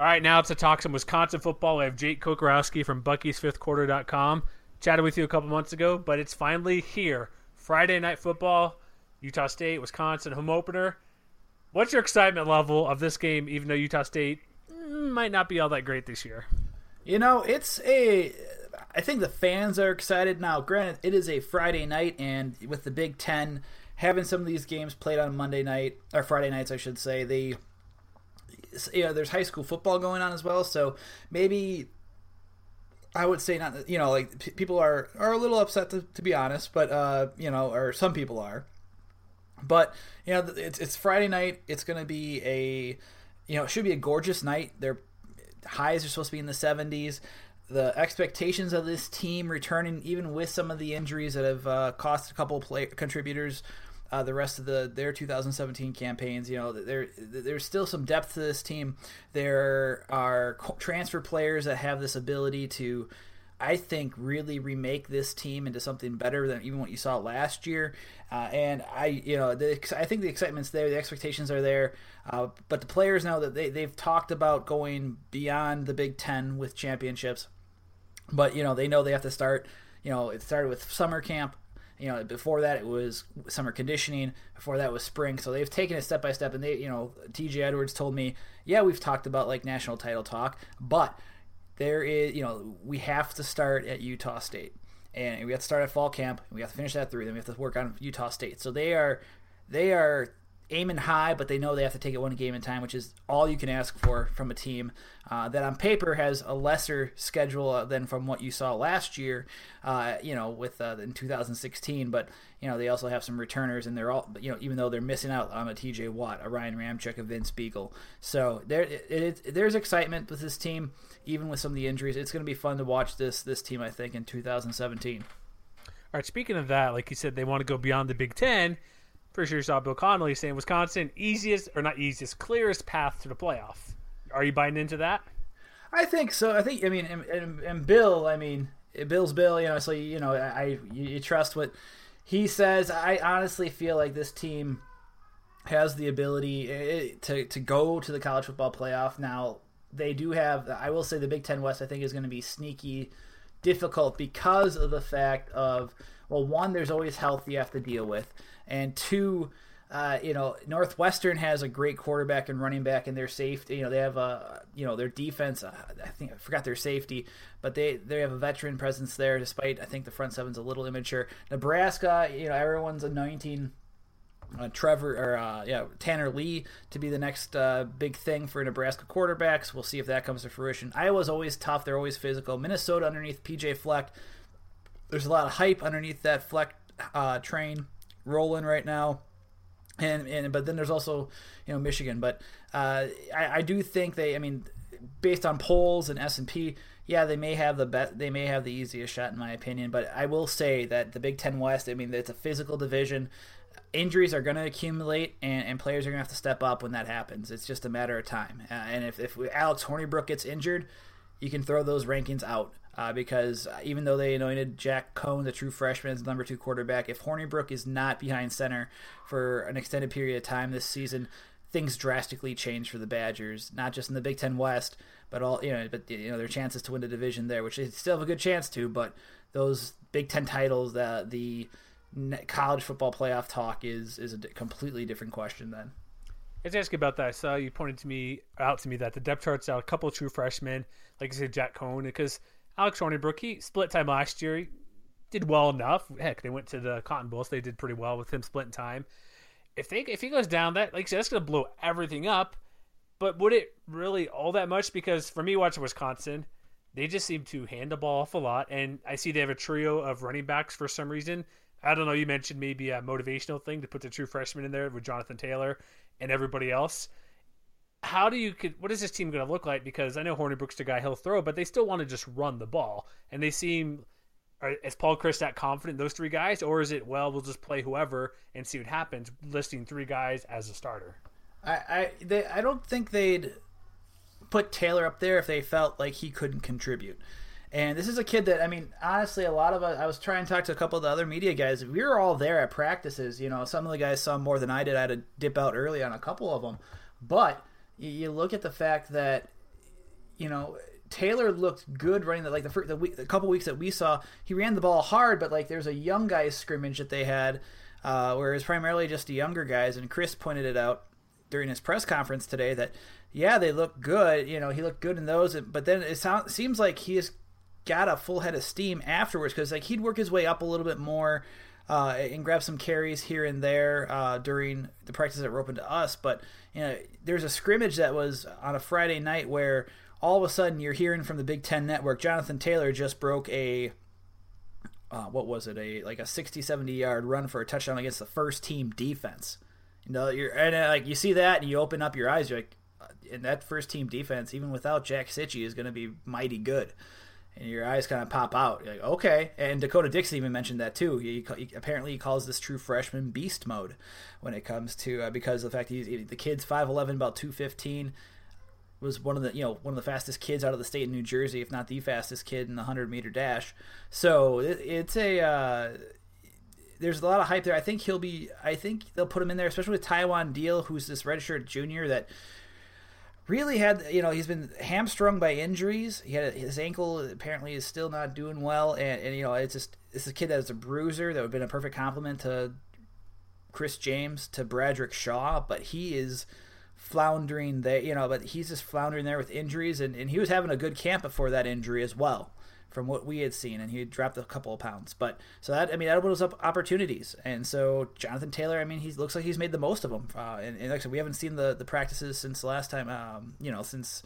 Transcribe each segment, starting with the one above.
All right, now it's to talk some Wisconsin football. I have Jake Kocorowski from Bucky'sFifthQuarter.com. Chatted with you a couple months ago, but it's finally here. Friday night football, Utah State, Wisconsin home opener. What's your excitement level of this game? Even though Utah State mm, might not be all that great this year. You know, it's a. I think the fans are excited now. Granted, it is a Friday night, and with the Big Ten having some of these games played on Monday night or Friday nights, I should say, they you know, there's high school football going on as well, so maybe I would say not. You know, like p- people are are a little upset to, to be honest, but uh, you know, or some people are. But you know, it's it's Friday night. It's going to be a you know, it should be a gorgeous night. Their highs are supposed to be in the 70s. The expectations of this team returning, even with some of the injuries that have uh, cost a couple play- contributors, uh, the rest of the their 2017 campaigns. You know, there there's still some depth to this team. There are transfer players that have this ability to, I think, really remake this team into something better than even what you saw last year. Uh, and I, you know, the, I think the excitement's there, the expectations are there. Uh, but the players know that they they've talked about going beyond the Big Ten with championships. But you know, they know they have to start. You know, it started with summer camp you know, before that it was summer conditioning. Before that was spring. So they've taken it step by step. And they, you know, T.J. Edwards told me, yeah, we've talked about like national title talk, but there is, you know, we have to start at Utah State, and we have to start at fall camp. And we have to finish that through. Then we have to work on Utah State. So they are, they are aiming high, but they know they have to take it one game at a time, which is all you can ask for from a team uh, that on paper has a lesser schedule uh, than from what you saw last year. Uh, you know, with uh, in 2016, but you know they also have some returners, and they're all you know even though they're missing out on a T.J. Watt, a Ryan Ramczyk, a Vince Biegel. So there, it, it, there's excitement with this team, even with some of the injuries. It's going to be fun to watch this this team. I think in 2017. All right. Speaking of that, like you said, they want to go beyond the Big Ten Pretty sure you saw Bill Connelly saying Wisconsin easiest or not easiest, clearest path to the playoff. Are you buying into that? I think so. I think I mean, and, and, and Bill. I mean, Bill's Bill. You know, so you know, I you, you trust what he says. I honestly feel like this team has the ability eh, to to go to the college football playoff. Now they do have. I will say the Big Ten West. I think is going to be sneaky difficult because of the fact of well, one, there's always health you have to deal with and two, uh, you know, Northwestern has a great quarterback and running back, and their safety. You know, they have a you know their defense. Uh, I think I forgot their safety, but they they have a veteran presence there. Despite I think the front seven's a little immature. Nebraska, you know, everyone's anointing. Uh, Trevor or uh, yeah Tanner Lee to be the next uh, big thing for Nebraska quarterbacks. We'll see if that comes to fruition. Iowa's always tough; they're always physical. Minnesota underneath PJ Fleck, there's a lot of hype underneath that Fleck uh, train rolling right now. And, and but then there's also you know Michigan, but uh, I, I do think they I mean based on polls and S and P, yeah, they may have the best, they may have the easiest shot in my opinion. But I will say that the Big Ten West, I mean, it's a physical division. Injuries are going to accumulate, and, and players are going to have to step up when that happens. It's just a matter of time. Uh, and if, if Alex Hornibrook gets injured, you can throw those rankings out uh, because even though they anointed Jack Coan, the true freshman, as number two quarterback, if Hornibrook is not behind center for an extended period of time this season, things drastically change for the Badgers. Not just in the Big Ten West, but all you know, but you know their chances to win the division there, which they still have a good chance to. But those Big Ten titles, the the college football playoff talk is is a completely different question then. Let's ask about that. I saw you pointed to me out to me that the depth chart's out a couple true freshmen, like you said, Jack Coan, because Alex Hornibrook, he split time last year. He did well enough. Heck, they went to the Cotton Bowl, so they did pretty well with him splitting time. If they if he goes down, that like I said, that's gonna blow everything up. But would it really all that much? Because for me, watching Wisconsin, they just seem to hand the ball off a lot, and I see they have a trio of running backs for some reason. I don't know. You mentioned maybe a motivational thing to put the true freshman in there with Jonathan Taylor and everybody else. How do you could what is this team going to look like? Because I know Hornibrook's the guy he'll throw, but they still want to just run the ball, and they seem. Are, is Paul Chryst that confident those three guys, or is it well we'll just play whoever and see what happens, listing three guys as a starter? I I they, I don't think they'd put Taylor up there if they felt like he couldn't contribute. And this is a kid that I mean, honestly, a lot of us. I was trying to talk to a couple of the other media guys. We were all there at practices. You know, some of the guys saw more than I did. I had to dip out early on a couple of them, but you look at the fact that you know Taylor looked good running the like the, the, week, the couple weeks that we saw. He ran the ball hard, but like there's a young guys scrimmage that they had, uh, where it's primarily just the younger guys. And Chryst pointed it out during his press conference today that yeah they look good. You know he looked good in those, but then it sounds seems like he's got a full head of steam afterwards because like he'd work his way up a little bit more. Uh, and grab some carries here and there uh, during the practices that were open to us. But you know, there's a scrimmage that was on a Friday night where all of a sudden you're hearing from the Big Ten Network, Jonathan Taylor just broke a uh, what was it? A like a 60 70 yard run for a touchdown against the first team defense. You know you're and uh, like you see that and you open up your eyes you're like and that first team defense even without jack Cichy, is going to be mighty good and your eyes kind of pop out. You're like, okay. And D'Cota Dixon even mentioned that too. He, he, apparently he calls this true freshman beast mode when it comes to uh, because of the fact he's the kid's five eleven, about two fifteen. Was one of the you know one of the fastest kids out of the state in New Jersey, if not the fastest kid in the hundred meter dash. So it, it's a uh, there's a lot of hype there. I think he'll be. I think they'll put him in there, especially with Taiwan Deal, who's this redshirt junior that really had you know he's been hamstrung by injuries. He had his ankle apparently is still not doing well, and, and you know it's just it's a kid that is a bruiser that would have been a perfect complement to Chris James to Bradrick Shaw, but he is floundering there. You know, but he's just floundering there with injuries, and, and he was having a good camp before that injury as well from what we had seen, and he dropped a couple of pounds. But so that I mean that opens up opportunities, and so Jonathan Taylor, I mean he looks like he's made the most of them. Uh, and, and, like I said, we haven't seen the the practices since the last time, um, you know, since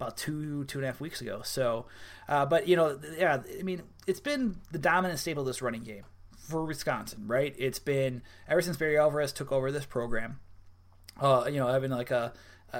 about two two and a half weeks ago. So, uh, but you know, yeah, I mean it's been the dominant staple of this running game for Wisconsin, right? It's been ever since Barry Alvarez took over this program. Uh, you know, having like a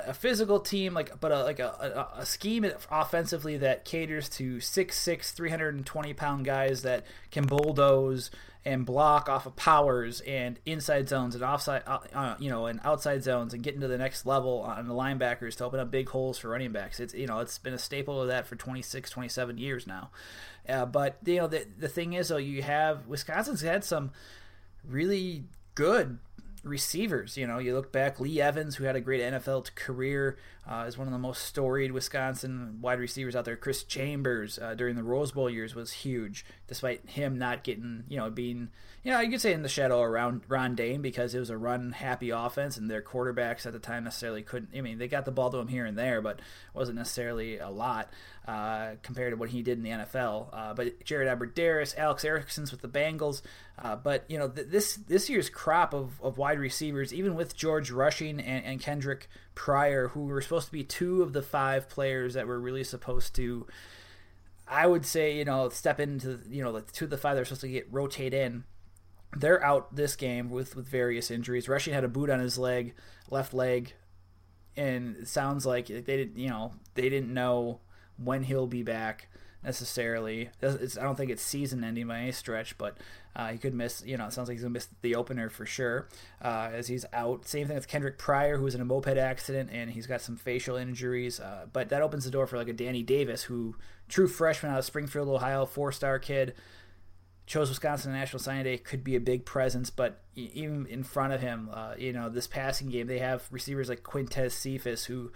a physical team, like but a, like a, a, a, scheme offensively that caters to 6'6", 320 pound guys that can bulldoze and block off of powers and inside zones and offside, uh, uh, you know, and outside zones and get into the next level on the linebackers to open up big holes for running backs. It's you know it's been a staple of that for 26, 27 years now. Uh, but you know the the thing is though you have Wisconsin's had some really good receivers. You know, you look back, Lee Evans, who had a great NFL career, uh, is one of the most storied Wisconsin wide receivers out there. Chris Chambers uh, during the Rose Bowl years was huge, despite him not getting, you know, being, you know, you could say in the shadow around Ron Dayne because it was a run happy offense and their quarterbacks at the time necessarily couldn't. I mean, they got the ball to him here and there, but wasn't necessarily a lot uh, compared to what he did in the NFL. Uh, but Jared Abbrederis, Alex Erickson's with the Bengals. Uh, but you know th- this this year's crop of, of wide receivers, even with George Rushing and, and Kendric Pryor, who were supposed to be two of the five players that were really supposed to, I would say, you know, step into you know the two of the five that are supposed to get rotate in. They're out this game with with various injuries. Rushing had a boot on his leg, left leg, and it sounds like they didn't you know they didn't know when he'll be back necessarily. It's, I don't think it's season ending by any stretch, but uh, he could miss. You know, it sounds like he's gonna miss the opener for sure, uh, as he's out. Same thing with Kendric Pryor, who was in a moped accident and he's got some facial injuries. Uh, but that opens the door for like a Danny Davis, who true freshman out of Springfield, Ohio, four star kid. Chose Wisconsin National Signing Day could be a big presence, but even in front of him, uh, you know, this passing game, they have receivers like Quintez Cephus who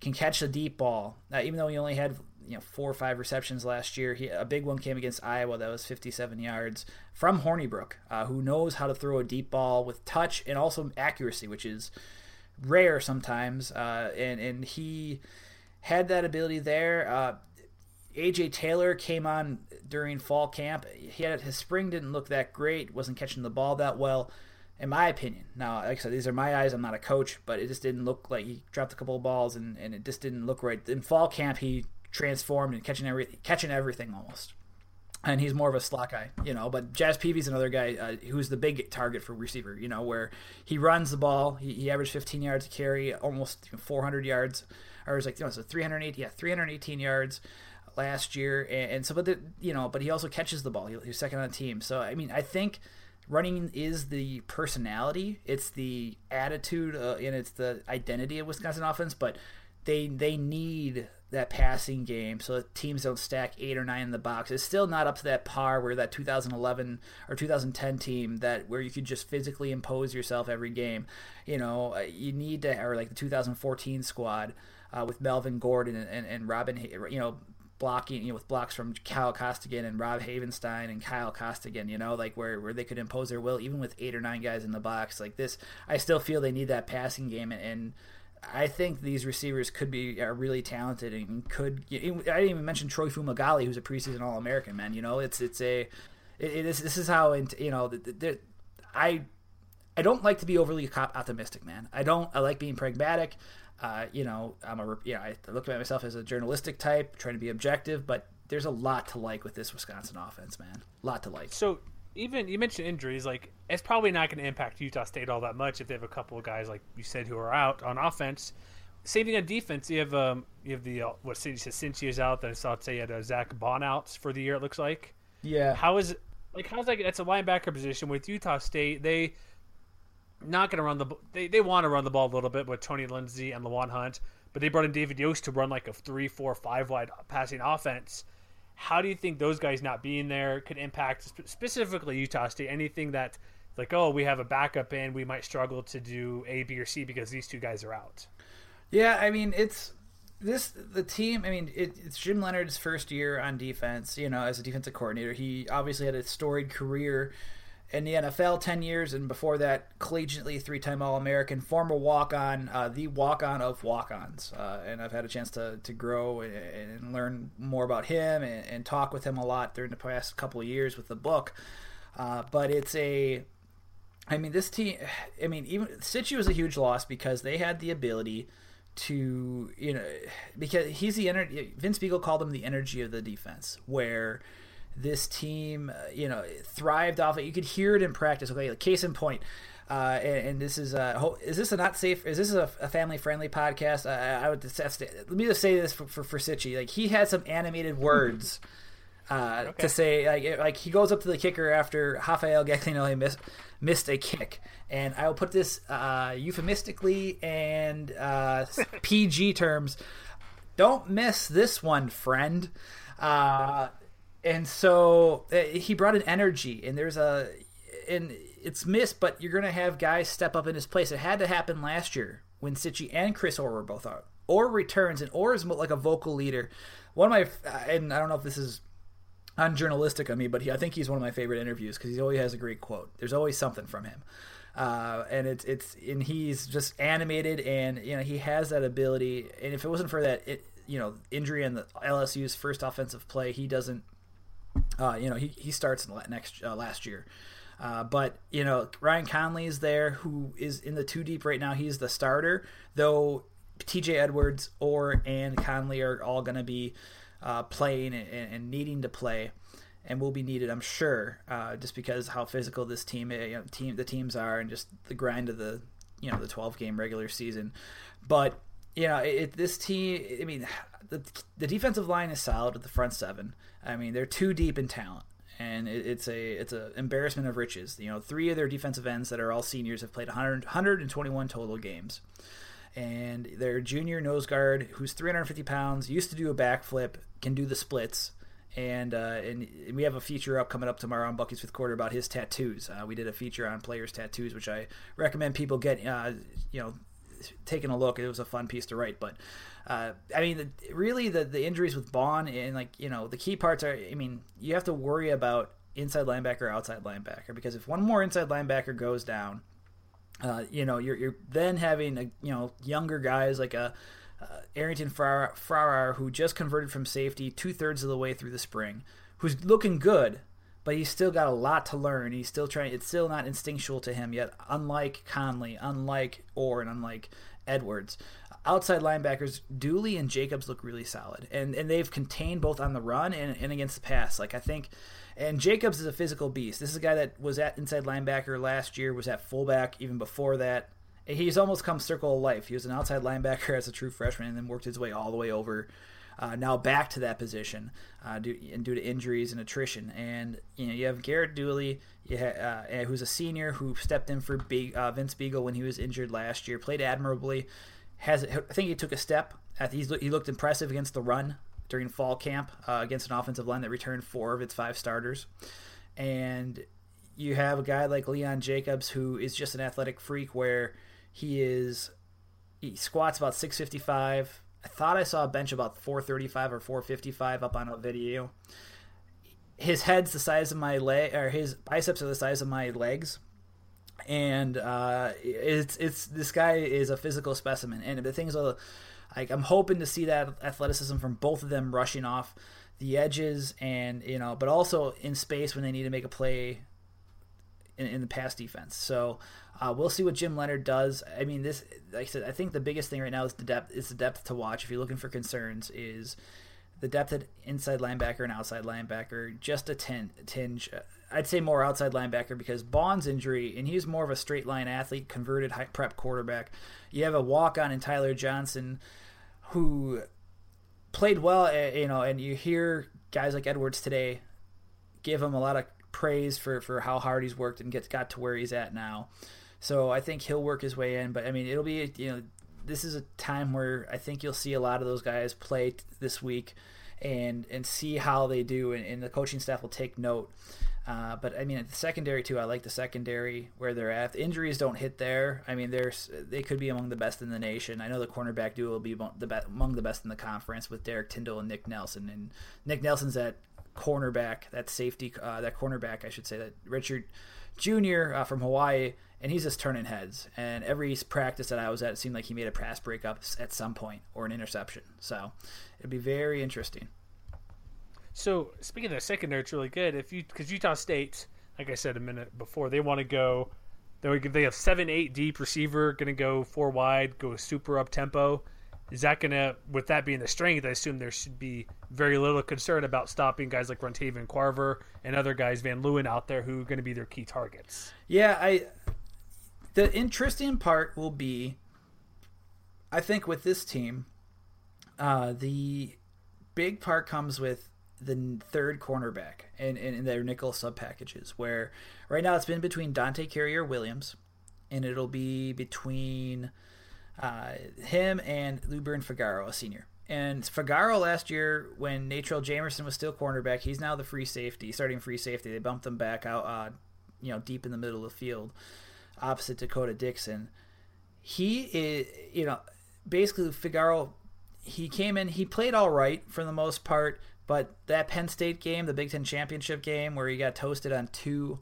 can catch the deep ball. Even though he only had you know four or five receptions last year. He, a big one came against Iowa that was 57 yards from Hornibrook, uh, who knows how to throw a deep ball with touch and also accuracy, which is rare sometimes. Uh, and and he had that ability there. Uh, AJ Taylor came on during fall camp. He had his spring didn't look that great. wasn't catching the ball that well in my opinion. Now, like I said, these are my eyes. I'm not a coach, but it just didn't look like he dropped a couple of balls and, and it just didn't look right. In fall camp, he transformed and catching every catching everything almost. and he's more of a slot guy, you know. But Jazz Peavy's another guy uh, who's the big target for receiver, you know, where he runs the ball. He, he averaged 15 yards to carry, almost 400 yards, or it was like you know, so 308, yeah, 318 yards last year, and, and so but the, you know, but he also catches the ball. He, he's second on the team, so I mean, I think running is the personality, it's the attitude, uh, and it's the identity of Wisconsin offense, but they they need that passing game so that teams don't stack eight or nine in the box. It's still not up to that par where that 2011 or 2010 team that where you could just physically impose yourself every game. You know, uh, you need to or like the 2014 squad uh, with Melvin Gordon and, and, and Robin. You know, blocking, you know, with blocks from Kyle Costigan and Rob Havenstein and Kyle Costigan, you know, like where, where they could impose their will even with eight or nine guys in the box. Like this, I still feel they need that passing game and, and I think these receivers could be are really talented and could. I didn't even mention Troy Fumagalli, who's a preseason All American man. You know, it's it's a it, it is this is how you know the, the, I I don't like to be overly optimistic, man. I don't. I like being pragmatic. Uh, you know, I'm a yeah. I look at myself as a journalistic type, trying to be objective, but there's a lot to like with this Wisconsin offense, man. A lot to like. So even you mentioned injuries, like it's probably not going to impact Utah State all that much if they have a couple of guys like you said who are out on offense. Same thing on defense. You have um you have the uh, what City says Cincy is out. Then I saw say you had uh, Zack Baun out for the year. It looks like. Yeah. How is like how's that? That's a linebacker position with Utah State. They not going to run the they they want to run the ball a little bit with Tony Lindsey and LaJuan Hunt, but they brought in David Yost to run like a three, four, five wide passing offense. How do you think those guys not being there could impact specifically Utah State? Anything that like oh we have a backup and we might struggle to do A, B, or C because these two guys are out. Yeah, I mean it's this the team. I mean it, it's Jim Leonhard's first year on defense. You know, as a defensive coordinator, he obviously had a storied career in the NFL 10 years, and before that, collegiately three time All American, former walk on, uh, the walk on of walk ons. Uh, and I've had a chance to, to grow and, and learn more about him and, and, talk with him a lot during the past couple of years with the book. Uh, but it's a, I mean, this team, I mean, even Cichy was a huge loss because they had the ability to, you know, because he's the energy, Vince Biegel called him the energy of the defense, where this team, uh, you know, thrived off it. You could hear it in practice. Okay, like case in point. Uh, and, and, this is uh, is this a not safe? Is this a, a family friendly podcast? I, I would just, let me just say this for for, for Cichy. Like he had some animated words uh, okay. to say. Like like he goes up to the kicker after Rafael Gaglianone missed missed a kick, and I will put this uh, euphemistically and uh, PG terms. Don't miss this one, friend. Uh, and so uh, he brought an energy, and there's a, and it's missed, but you're gonna have guys step up in his place. It had to happen last year when Cichy and Chris Orr were both out. Orr returns, and Orr is like a vocal leader. One of my, and I don't know if this is unjournalistic of me, but he, I think he's one of my favorite interviews because he always has a great quote. There's always something from him. Uh, and it's it's and he's just animated and you know he has that ability and if it wasn't for that it, you know injury and the LSU's first offensive play he doesn't uh, you know, he, he starts next uh, last year. Uh, but you know, Ryan Connelly is there, who is in the two deep right now. He's the starter, though. T.J. Edwards or and Conley are all going to be uh, playing and, and, needing to play, and will be needed, I'm sure, uh, just because how physical this team, you know, team the teams are, and just the grind of the you know the 12 game regular season. But you know, it, this team. I mean, the the defensive line is solid with the front seven. I mean, they're too deep in talent, and it, it's a it's an embarrassment of riches. You know, three of their defensive ends that are all seniors have played 100, 121 total games, and their junior nose guard, who's 350 pounds, used to do a backflip, can do the splits. And, uh, and we have a feature up coming up tomorrow on Bucky's Fifth Quarter about his tattoos. Uh, we did a feature on players' tattoos, which I recommend people get. Uh, you know, taking a look. It was a fun piece to write, but uh, I mean, the, really, the the injuries with Baun and like you know the key parts are. I mean, you have to worry about inside linebacker, outside linebacker, because if one more inside linebacker goes down, uh, you know, you're you're then having a you know younger guys like a uh, Arrington Farrar, who just converted from safety two thirds of the way through the spring, who's looking good, but he's still got a lot to learn. He's still trying. It's still not instinctual to him yet. Unlike Connelly, unlike Orr, and unlike Edwards. Outside linebackers, Dooley and Jacobs look really solid, and and they've contained both on the run and, and against the pass. Like I think, and Jacobs is a physical beast. This is a guy that was at inside linebacker last year, was at fullback even before that. He's almost come circle of life. He was an outside linebacker as a true freshman, and then worked his way all the way over uh, now back to that position uh, due, and due to injuries and attrition. And you know you have Garrett Dooley, ha- uh, who's a senior who stepped in for Be- uh, Vince Biegel when he was injured last year, played admirably. Has I think he took a step. At, he looked impressive against the run during fall camp uh, against an offensive line that returned four of its five starters. And you have a guy like Leon Jacobs who is just an athletic freak where he is he squats about 655 I thought I saw a bench about 435 or 455 up on a video. His head's the size of my leg, or his biceps are the size of my legs, and uh, it's it's this guy is a physical specimen. And the things are, like I'm hoping to see that athleticism from both of them rushing off the edges, and you know, but also in space when they need to make a play in, in the pass defense. So uh, we'll see what Jim Leonhard does. I mean, this, like I said, I think the biggest thing right now is the depth. Is the depth to watch. If you're looking for concerns, is the depth at inside linebacker and outside linebacker. Just a tin, tinge. I'd say more outside linebacker because Baun's injury, and he's more of a straight line athlete, converted high prep quarterback. You have a walk on in Tyler Johnson, who played well, eh, you know, and you hear guys like Edwards today give him a lot of praise for, for how hard he's worked and gets got to where he's at now. So I think he'll work his way in. But I mean, it'll be you know this is a time where I think you'll see a lot of those guys play t- this week and and see how they do, and, and the coaching staff will take note. Uh, but I mean, at the secondary too. I like the secondary where they're at. The injuries don't hit there. I mean, there's they could be among the best in the nation. I know the cornerback duo will be among the best in the conference with Derrick Tindal and Nick Nelson. And Nick Nelson's at cornerback, that safety, uh, that cornerback, I should say, that Richard Jr. Uh, from Hawaii, and he's just turning heads. And every practice that I was at, it seemed like he made a pass breakup at some point or an interception. So it'd be very interesting. So speaking of secondary, it's really good. If you because Utah State, like I said a minute before, they want to go. They they have seven, eight deep receiver, going to go four wide, go super up tempo is that going to, with that being the strength, I assume there should be very little concern about stopping guys like Rontavian Carver and other guys, Van Leeuwen out there, who are going to be their key targets. Yeah, I. The interesting part will be, I think, with this team, uh, the big part comes with the third cornerback and in, in, their nickel sub packages, where right now it's been between Dontye Carriere-Williams, and it'll be between uh, him and Lubern Figaro, a senior. And Figaro last year, when Natrell Jamerson was still cornerback, he's now the free safety, starting free safety. They bumped him back out, uh, you know, deep in the middle of the field, opposite D'Cota Dixon. He is, you know, basically Figaro. He came in, he played all right for the most part, but that Penn State game, the Big Ten championship game, where he got toasted on two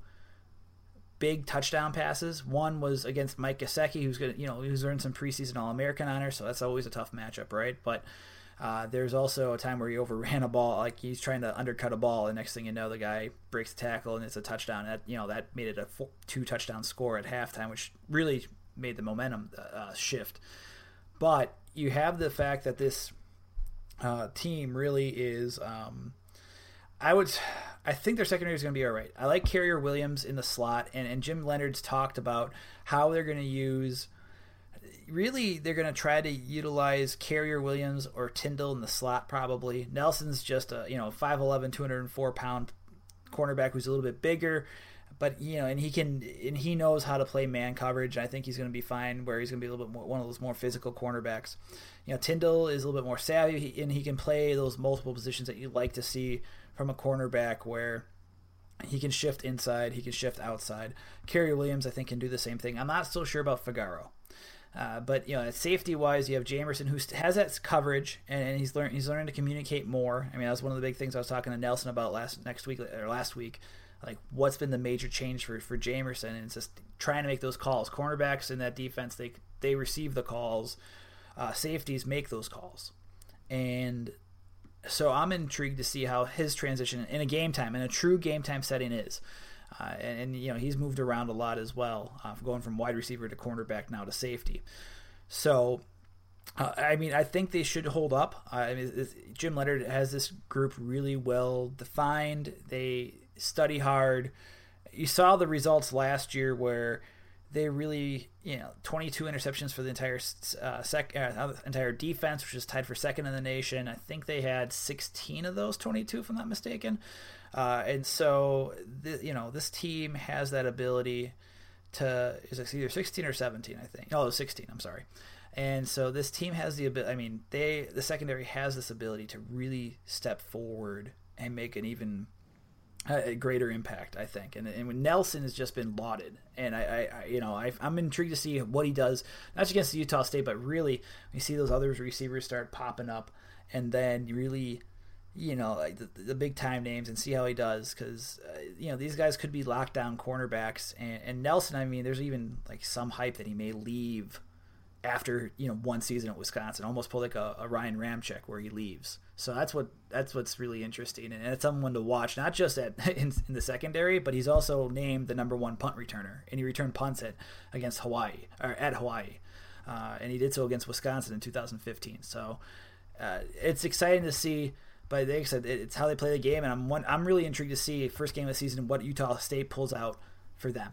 big touchdown passes. One was against Mike Gesicki, who's to, you know, who's earned some preseason All American honor, so that's always a tough matchup, right? But uh, there's also a time where he overran a ball, like he's trying to undercut a ball, and next thing you know, the guy breaks tackle and it's a touchdown. That you know that made it a four, two touchdown score at halftime, which really made the momentum uh, shift. But you have the fact that this uh, team really is. Um, I would, I think their secondary is going to be all right. I like Carriere-Williams in the slot, and, and Jim Leonhard's talked about how they're going to use. Really, they're going to try to utilize Carriere-Williams or Tindal in the slot. Probably Nelson's just a you know 5'11", 204 pound cornerback who's a little bit bigger, but you know, and he can and he knows how to play man coverage. And I think he's going to be fine. Where he's going to be a little bit more one of those more physical cornerbacks. You know, Tindal is a little bit more savvy, and he can play those multiple positions that you like to see from a cornerback where he can shift inside, he can shift outside. Carriere-Williams, I think, can do the same thing. I'm not so sure about Figaro. Uh, but you know, safety wise, you have Jamerson who has that coverage and, he's learning he's learning to communicate more. I mean, that's one of the big things I was talking to Nelson about last next week or last week. Like, what's been the major change for for Jamerson? And it's just trying to make those calls. Cornerbacks in that defense, they they receive the calls. Uh, safeties make those calls, and so I'm intrigued to see how his transition in a game time, in a true game time setting, is. Uh, and, and, you know he's moved around a lot as well, uh, going from wide receiver to cornerback now to safety. So, uh, I mean, I think they should hold up. I mean, Jim Leonhard has this group really well defined. They study hard. You saw the results last year where they really, you know, 22 interceptions for the entire uh, sec, uh, entire defense, which is tied for second in the nation. I think they had 16 of those 22, if I'm not mistaken. Uh, and so, th- you know, this team has that ability to is it either 16 or 17, I think. Oh, 16. I'm sorry. And so this team has the ability. I mean, they the secondary has this ability to really step forward and make an even a greater impact, I think. And and Nelson has just been lauded, and I, I you know, I, am intrigued to see what he does, not just against Utah State, but really we see those other receivers start popping up, and then really, you know, like the, the big time names, and see how he does, because uh, you know these guys could be lockdown cornerbacks, and, and Nelson. I mean, there's even like some hype that he may leave after you know one season at Wisconsin, almost pull like a, a, Ryan Ramczyk where he leaves. So that's what that's what's really interesting, and it's someone to watch, not just at in, in, the secondary, but he's also named the number one punt returner, and he returned punts at against Hawaii or at Hawaii, uh, and he did so against Wisconsin in 2015. So uh, it's exciting to see. But like I said, it's how they play the game, and I'm one, I'm really intrigued to see first game of the season what Utah State pulls out for them.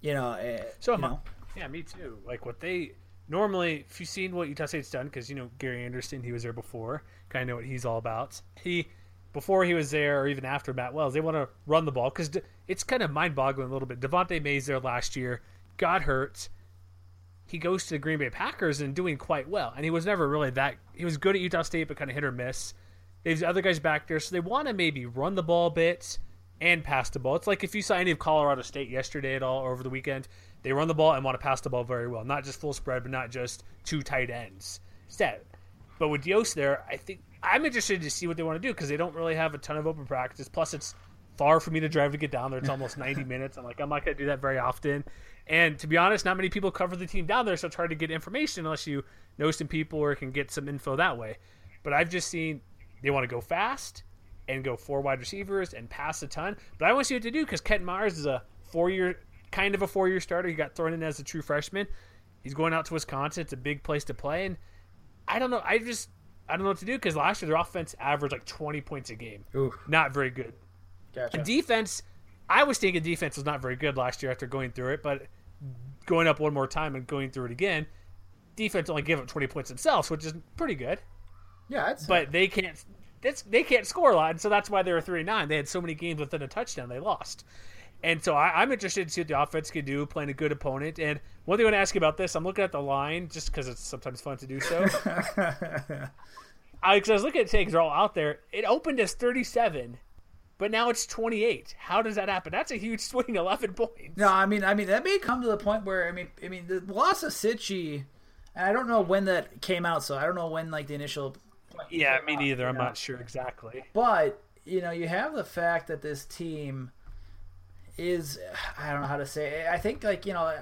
You know, uh, so you know. yeah, me too. Like what they normally, if you've seen what Utah State's done, because you know Gary Andersen, he was there before, kind of know what he's all about. He before he was there, or even after Matt Wells, they want to run the ball because it's kind of mind-boggling a little bit. Devante Mays there last year got hurt. He goes to the Green Bay Packers and doing quite well, and he was never really that. He was good at Utah State, but kind of hit or miss. There's other guys back there, so they want to maybe run the ball a bit and pass the ball. It's like if you saw any of Colorado State yesterday at all or over the weekend, they run the ball and want to pass the ball very well. Not just full spread, but not just two tight ends. Set. But with Dios there, I think I'm interested to see what they want to do because they don't really have a ton of open practice. Plus, it's far for me to drive to get down there. It's almost 90 minutes. I'm like, I'm not going to do that very often. And to be honest, not many people cover the team down there, so it's hard to get information unless you know some people or can get some info that way. But I've just seen they want to go fast and go four wide receivers and pass a ton. But I want to see what to do because Kent Myers is a four year kind of a four year starter. He got thrown in as a true freshman. He's going out to Wisconsin. It's a big place to play, and I don't know. I just I don't know what to do because last year their offense averaged like 20 points a game. Ooh. Not very good. Gotcha. And defense, I was thinking defense was not very good last year after going through it, but going up one more time and going through it again, defense only gave up 20 points themselves, which is pretty good. Yeah, but they can't. they can't score a lot, and so that's why they were three nine. They had so many games within a touchdown, they lost. And so I, am interested to see what the offense can do playing a good opponent. And one thing I want to ask you about this, I'm looking at the line just because it's sometimes fun to do so. I, I was looking at things they're all out there. It opened as 37, but now it's 28. How does that happen? That's a huge swing, 11 points. No, I mean, I mean that may come to the point where I mean, I mean the loss of Cichy, and I don't know when that came out, so I don't know when like the initial. Yeah, me neither. I'm not sure exactly. But you know, you have the fact that this team is I don't know how to say. It. I think like you know,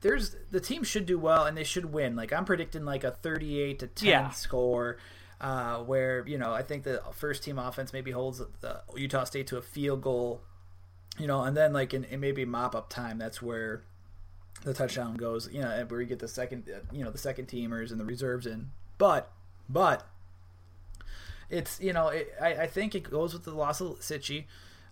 there's the team should do well and they should win. Like I'm predicting like a 38 to 10 yeah. score. Uh, where you know I think the first team offense maybe holds the Utah State to a field goal, you know, and then like in, in maybe mop up time, that's where the touchdown goes. You know, where you get the second, uh, you know, the second teamers and the reserves in. But but it's you know it, I I think it goes with the loss of Cichy.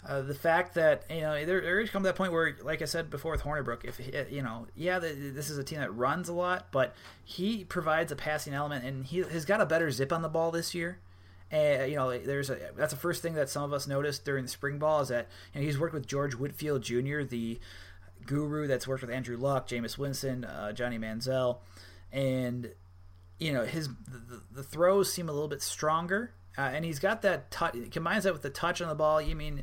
Uh, the fact that you know there, there come to that point where, like I said before with Hornibrook, if you know, yeah, this is a team that runs a lot, but he provides a passing element, and he has got a better zip on the ball this year. And you know, there's a that's the first thing that some of us noticed during the spring ball is that you know, he's worked with George Whitfield Jr., the guru that's worked with Andrew Luck, Jameis Winston, uh, Johnny Manziel, and you know his the, the throws seem a little bit stronger. Uh, and he's got that touch. Combines that with the touch on the ball. You mean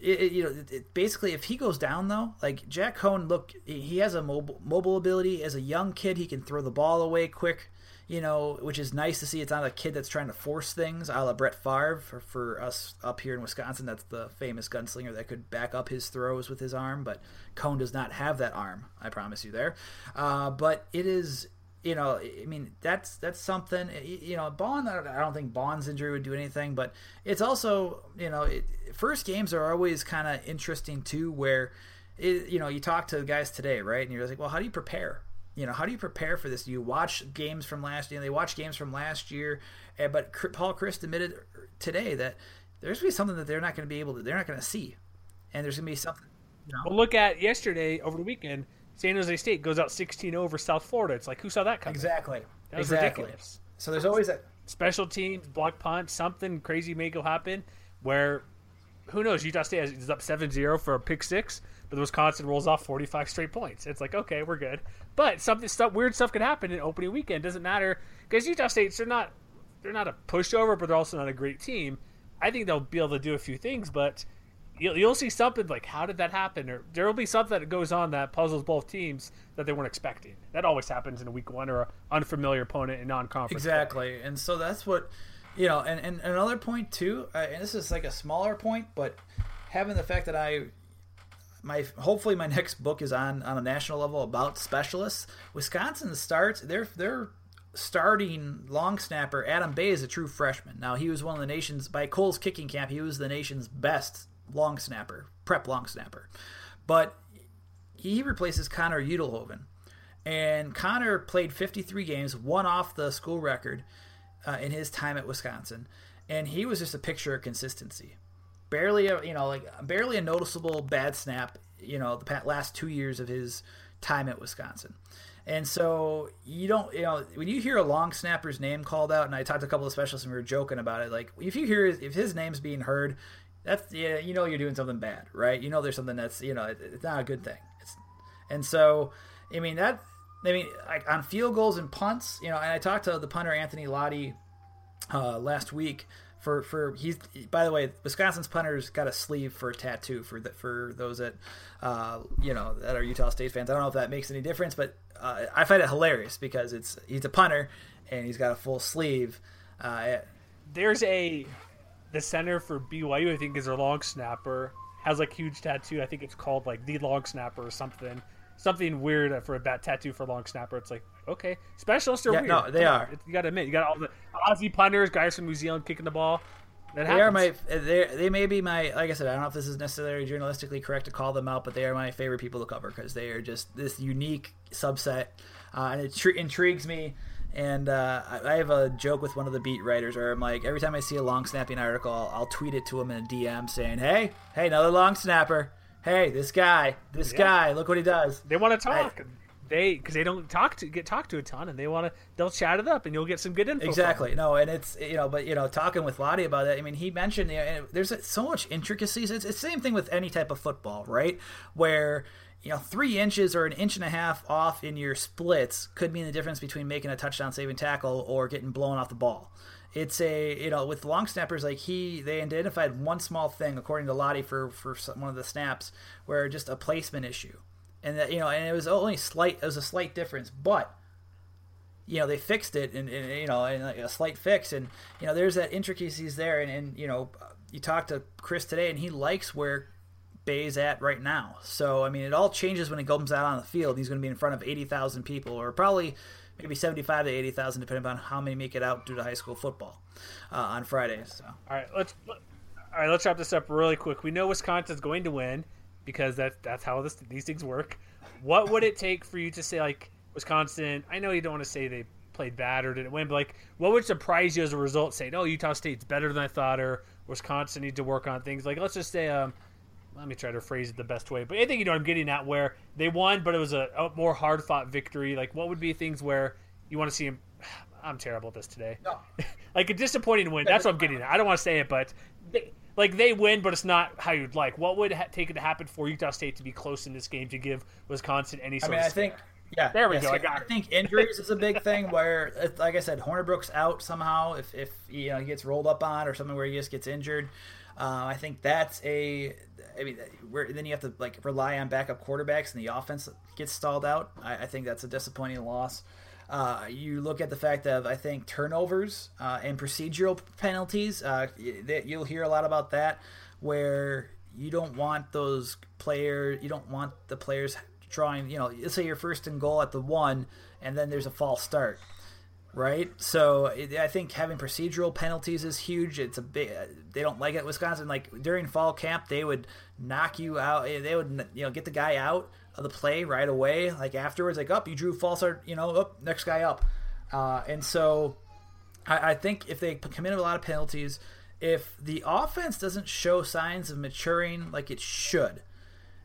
it, it, you know, it, basically, if he goes down though, like Jack Coan, look, he has a mobile mobile ability. As a young kid, he can throw the ball away quick. You know, which is nice to see. It's not a kid that's trying to force things, a la Brett Favre. For, for us up here in Wisconsin, that's the famous gunslinger that could back up his throws with his arm. But Coan does not have that arm. I promise you there. Uh, but it is you know, I mean, that's that's something. You know, Baun. I don't think Baun's injury would do anything, but it's also, you know, it, first games are always kind of interesting too, where, it, you know, you talk to the guys today, right, and you're like, well, how do you prepare? you know, how do you prepare for this? You watch games from last year? They watch games from last year, eh, but Paul Chryst admitted today that there's to be something that they're not going to be able to, they're not to see, and there's going to be something. You know? Well, look at yesterday over the weekend. San Jose State goes out 16 over South Florida. It's like who saw that coming? Exactly. That was exactly. ridiculous. So there's always a special teams, block punt, something crazy may go happen where who knows? Utah State is up 7-0 for a pick six, but the Wisconsin rolls off 45 straight points. It's like, okay, we're good. But something stuff weird stuff could happen in opening weekend. Doesn't matter because Utah State's they're not they're not a pushover, but they're also not a great team. I think they'll be able to do a few things, but you'll, you'll see something like how did that happen, or there will be something that goes on that puzzles both teams that they weren't expecting. That always happens in a week one or an unfamiliar opponent in non-conference. Exactly, play. and so that's what you know. And, and another point too, uh, and this is like a smaller point, but having the fact that I my hopefully my next book is on on a national level about specialists. Wisconsin starts they're they're starting long snapper Adam Bay is a true freshman. Now he was one of the nation's by Kohl's kicking camp. He was the nation's best long snapper, prep long snapper, but he replaces Connor Udelhoven. And Connor played 53 games, one off the school record uh, in his time at Wisconsin, and he was just a picture of consistency barely a you know like barely a noticeable bad snap you know the last two years of his time at Wisconsin. And so you don't, you know, when you hear a long snapper's name called out, and I talked to a couple of specialists and we were joking about it. Like if you hear if his name's being heard, that's yeah, you know you're doing something bad, right? You know there's something that's you know it's not a good thing. It's, and so I mean that I mean like on field goals and punts, you know, and I talked to the punter Anthony Lotti uh, last week for for he's by the way Wisconsin's punter's got a sleeve for a tattoo for the, for those that uh, you know that are Utah State fans. I don't know if that makes any difference, but uh, I find it hilarious because it's he's a punter and he's got a full sleeve. Uh, There's a the center for BYU I think is a long snapper has like huge tattoo. I think it's called like the long snapper or something something weird for a bat tattoo for long snapper. It's like okay, specialists are yeah, weird. No, they Come are. On. You got to admit, you got all the Aussie punters, guys from New Zealand kicking the ball. That they are my they they may be my like I said I don't know if this is necessarily journalistically correct to call them out, but they are my favorite people to cover because they are just this unique subset, uh, and it tr- intrigues me. And uh, I, I have a joke with one of the beat writers where I'm like, every time I see a long snapping article, I'll, I'll tweet it to him in a DM saying, "Hey, hey, another long snapper. Hey, this guy, this yeah. guy, look what he does." They want to talk. I, they because they don't talk to get talked to a ton, and they want to they'll chat it up, and you'll get some good info. Exactly. No, and it's you know, but you know, talking with Lotti about it, I mean, he mentioned you know, there's so much intricacies. It's, it's the same thing with any type of football, right? Where you know, three inches or an inch and a half off in your splits could mean the difference between making a touchdown saving tackle or getting blown off the ball. It's a you know with long snappers like he they identified one small thing according to Lotti for for one of the snaps where just a placement issue and that you know, and it was only slight. It was a slight difference, but you know they fixed it, and, and you know, and like a slight fix, and you know, there's that intricacies there, and, and you know, you talked to Chryst today, and he likes where Bay's at right now. So I mean, it all changes when he comes out on the field. He's going to be in front of eighty thousand people, or probably maybe seventy-five to eighty thousand, depending on how many make it out due to high school football uh, on Fridays. So. All right, let's all right, let's wrap this up really quick. We know Wisconsin's going to win because that's that's how this, these things work. What would it take for you to say like Wisconsin? I know you don't want to say they played bad or didn't win, but like what would surprise you as a result? Saying, "Oh, Utah State's better than I thought," or Wisconsin needs to work on things. Like let's just say, um, let me try to phrase it the best way. But I think you know I'm getting at where they won, but it was a, a more hard fought victory. Like what would be things where you want to see him? I'm terrible at this today. No. like a disappointing win. That's what I'm getting at. I don't want to say it, but they, like they win, but it's not how you'd like. What would ha- take it to happen for Utah State to be close in this game to give Wisconsin any sort I mean, of? I think. Yeah, there we yes, go. I, I think injuries is a big thing. Where, like I said, Hornibrook's out somehow. If if you know he gets rolled up on or something where he just gets injured, uh, I think that's a. I mean, where then you have to like rely on backup quarterbacks and the offense gets stalled out. I, I think that's a disappointing loss. Uh, you look at the fact of I think turnovers uh, and procedural penalties. Uh, you'll hear a lot about that, where you don't want those players. You don't want the players drawing. You know, let's say you're first and goal at the one, and then there's a false start, right? So I think having procedural penalties is huge. It's a big. They don't like it. Wisconsin, like during fall camp, they would knock you out. They would you know get the guy out of the play right away. Like afterwards, like up, oh, you drew false art, you know, up oh, next guy up, uh, and so I, I think if they commit a lot of penalties, if the offense doesn't show signs of maturing like it should,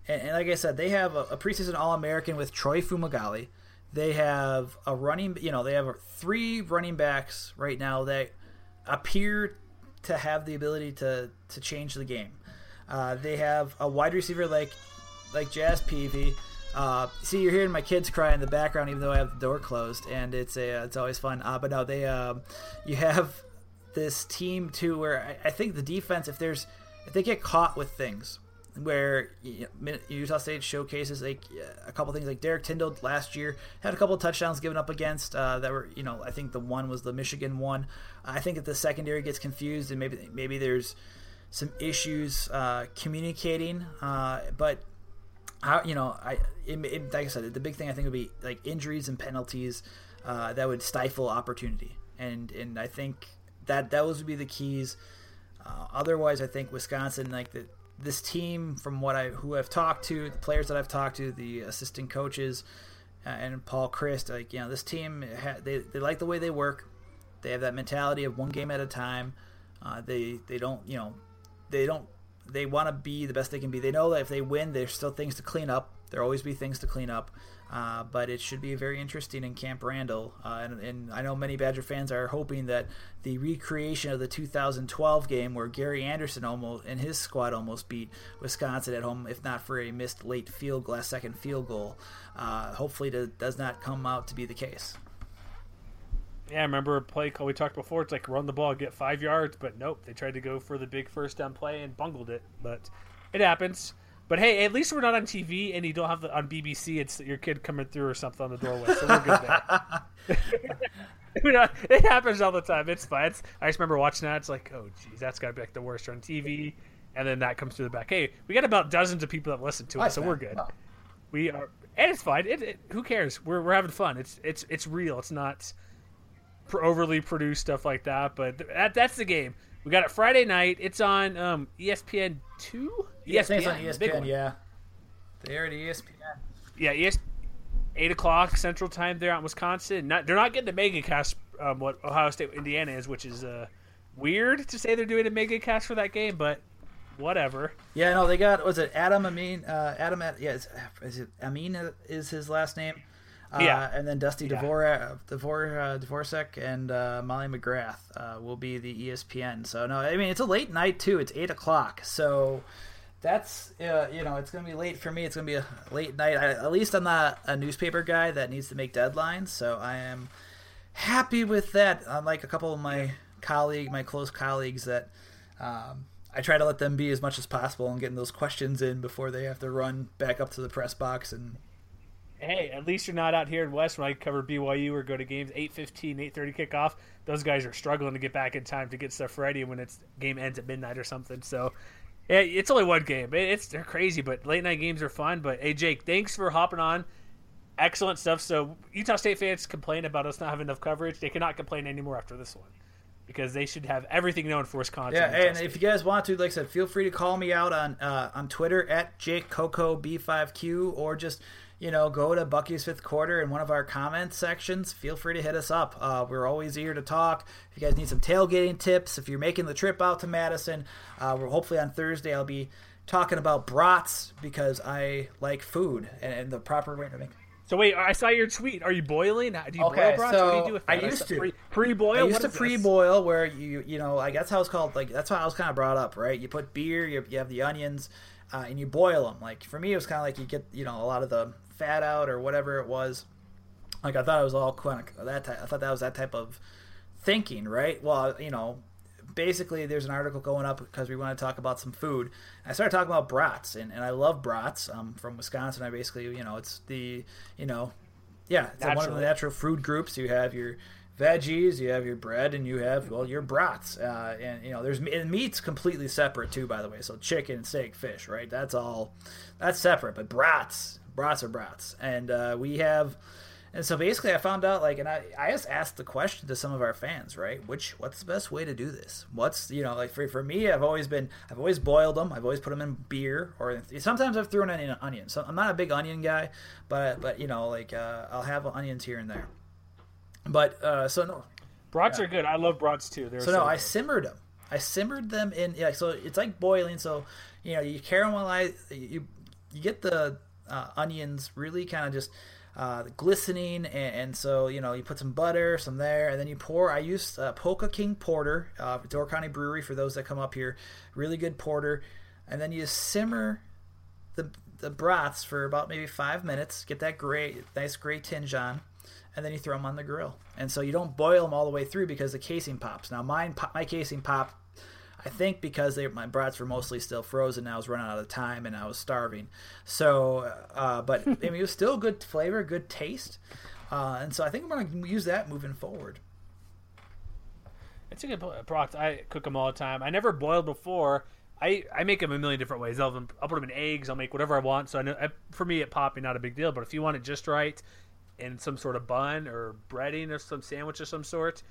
and, and like I said, they have a, a preseason All American with Troy Fumagalli. They have a running, you know, they have three running backs right now that appear to have the ability to to change the game. Uh, they have a wide receiver like like Jazz Peavy. Uh, see, you're hearing my kids cry in the background, even though I have the door closed, and it's a it's always fun. Uh, but no, they um, you have this team too, where I, I, think the defense, if there's if they get caught with things, where you know, Utah State showcases like a couple things, like Derrick Tindal last year had a couple touchdowns given up against uh, that were you know I think the one was the Michigan one. I think if the secondary gets confused and maybe maybe there's some issues uh, communicating, uh, but how you know I it, it, like I said the big thing I think would be like injuries and penalties uh, that would stifle opportunity and and I think that those would be the keys. Uh, otherwise, I think Wisconsin like the, this team from what I who I've talked to the players that I've talked to the assistant coaches uh, and Paul Chryst like you know this team they they like the way they work. They have that mentality of one game at a time. Uh, they they don't you know they don't they want to be the best they can be. They know that if they win, there's still things to clean up. There'll always be things to clean up. Uh, but it should be very interesting in Camp Randall. Uh, and, and, I know many Badger fans are hoping that the recreation of the 2012 game where Gary Andersen almost and his squad almost beat Wisconsin at home, if not for a missed late field last second field goal, uh, hopefully it does not come out to be the case. Yeah, I remember a play call we talked before. It's like run the ball, get five yards, but nope, they tried to go for the big first down play and bungled it. But it happens. But hey, at least we're not on TV and you don't have the on BBC. It's your kid coming through or something on the doorway, so we're good there. it happens all the time. It's fine. It's, I just remember watching that. It's like, oh, geez, that's got to be like the worst on TV. And then that comes through the back. Hey, we got about dozens of people that listen to us, so we're good. We are, and it's fine. It, it, who cares? We're, we're having fun. It's it's it's real. It's not overly produced stuff like that. But that, that's the game. We got it Friday night. It's on um, ESPN two. ESPN, it's on ESPN. Yeah, they at ESPN. Yeah, ESPN. Eight o'clock Central Time there on Wisconsin. Not, they're not getting the mega cast um, what Ohio State Indiana is, which is uh, weird to say they're doing a mega cast for that game, but whatever. Yeah, no, they got was it Adam Amin? Uh, Adam, yeah, is, is it Amin? Is his last name? Uh, yeah. And then Dusty yeah. Devor, uh, Dvorak and uh, Molly McGrath uh, will be the ESPN. So, no, I mean, it's a late night, too. It's 8 o'clock. So that's, uh, you know, it's going to be late for me. It's going to be a late night. I, at least I'm not a newspaper guy that needs to make deadlines. So I am happy with that. Unlike a couple of my colleague, my close colleagues that um, I try to let them be as much as possible and getting those questions in before they have to run back up to the press box and hey, at least you're not out here in West when I cover BYU or go to games 8:15, 8:30 kickoff. Those guys are struggling to get back in time to get stuff ready when it's game ends at midnight or something. So, yeah, it's only one game. It's they're crazy, but late night games are fun. But hey, Jake, thanks for hopping on. Excellent stuff. So Utah State fans complain about us not having enough coverage. They cannot complain anymore after this one because they should have everything known for Wisconsin. Yeah, and if you guys want to, like I said, feel free to call me out on uh, on Twitter at Jake Koco B5Q or just you know, go to Bucky's Fifth Quarter in one of our comment sections. Feel free to hit us up. Uh, we're always here to talk. If you guys need some tailgating tips, if you're making the trip out to Madison, uh, we're hopefully on Thursday. I'll be talking about brats because I like food and, and the proper way to make. So wait, I saw your tweet. Are you boiling? Do you okay, boil brats? So what do you do with that? I used to pre-boil. I used to pre-boil where you you know like that's how it's called. Like that's how I was kind of brought up, right? You put beer, you, you have the onions, uh, and you boil them. Like for me, it was kind of like you get you know a lot of the fat out or whatever it was. Like I thought it was all of that. Type, I thought that was that type of thinking, right? Well, you know, basically there's an article going up because we want to talk about some food. I started talking about brats, and, and I love brats. I'm from Wisconsin. I basically, you know, it's the, you know, yeah, it's one of the natural food groups. You have your veggies, you have your bread, and you have well your brats. Uh, and you know, there's and meat's completely separate too, by the way. So chicken, steak, fish, right? That's all. That's separate. But brats, brats are brats, and uh, we have And so basically, I found out like, and I, I just asked the question to some of our fans, right? Which what's the best way to do this? What's you know like for, for me, I've always been I've always boiled them. I've always put them in beer, or sometimes I've thrown in an onion. So I'm not a big onion guy, but but you know like uh, I'll have onions here and there. But uh, so no, brats yeah. are good. I love brats too. They're so, no. I simmered them. I simmered them in yeah. So it's like boiling. So you know you caramelize you you get the uh, onions really kind of just uh, glistening, and, and, so you know you put some butter, some there, and then you pour. I used uh, Polka King Porter, uh, Door County Brewery for those that come up here. Really good porter, and then you simmer the the brats for about maybe five minutes. Get that gray, nice gray tinge on, and then you throw them on the grill. And so you don't boil them all the way through because the casing pops. Now mine, my casing popped I think because they, my brats were mostly still frozen, I was running out of time and I was starving. So, uh, but I mean, it was still good flavor, good taste, uh, and so I think I'm going to use that moving forward. It's a good product. I cook them all the time. I never boiled before. I, I make them a million different ways. I'll, I'll put them in eggs. I'll make whatever I want. So I know for me, it popping not a big deal. But if you want it just right, in some sort of bun or breading or some sandwich of some sort,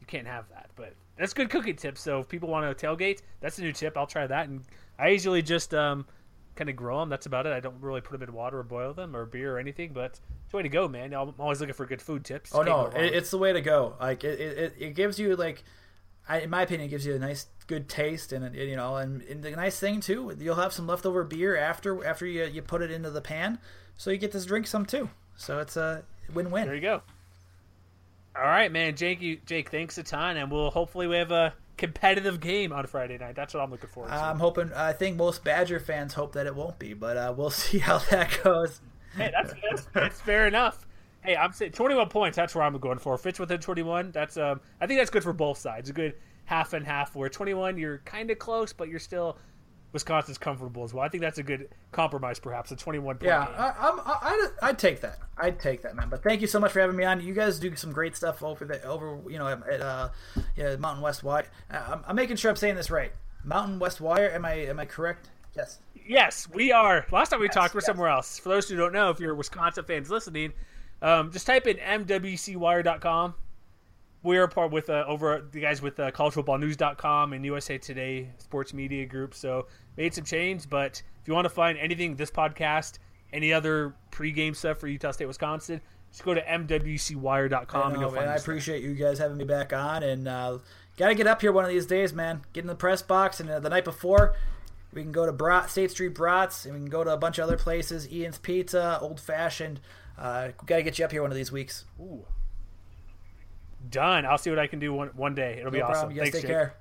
you can't have that. But that's good cooking tip. So if people want to tailgate, that's a new tip. I'll try that. And I usually just um, kind of grow them. That's about it. I don't really put them in water or boil them or beer or anything. But it's the way to go, man. I'm always looking for good food tips. Oh no, it's the way to go. Like it, it, it gives you like, I, in my opinion, it gives you a nice, good taste, and you know, and, and the nice thing too, you'll have some leftover beer after after you you put it into the pan, so you get to drink some too. So it's a win-win. There you go. All right, man, Jake. Jake, thanks a ton, and we'll hopefully we have a competitive game on Friday night. That's what I'm looking forward to. I'm hoping. I think most Badger fans hope that it won't be, but uh, we'll see how that goes. Hey, that's, that's, that's fair enough. Hey, I'm saying 21 points. That's where I'm going for. Fits within 21. That's um, I think that's good for both sides. A good half and half. Where 21, you're kind of close, but you're still Wisconsin's comfortable as well. I think that's a good compromise, perhaps a 21 point. Yeah, I, I, I, would take that. I'd take that, man. But thank you so much for having me on. You guys do some great stuff over the over, you know, at uh, yeah, Mountain West Wire. I'm, I'm making sure I'm saying this right. Mountain West Wire. Am I am I correct? Yes. Yes, we are. Last time we yes, talked, we're yes. somewhere else. For those who don't know, if you're Wisconsin fans listening, um, just type in mwcwire.com we're part with uh, over the guys with uh, collegefootballnews.com and USA Today sports media group. So made some change, but if you want to find anything this podcast, any other pregame stuff for Utah State, Wisconsin, just go to mwcwire.com I know, and you'll find. I appreciate you guys having me back on, and uh, got to get up here one of these days, man. Get in the press box, and uh, the night before. We can go to Brat, State Street Brats, and we can go to a bunch of other places. Ian's Pizza, Old Fashioned. Uh, got to get you up here one of these weeks. Ooh. Done. I'll see what I can do one one day. It'll no be awesome. Yes, Thanks, take Jake. care.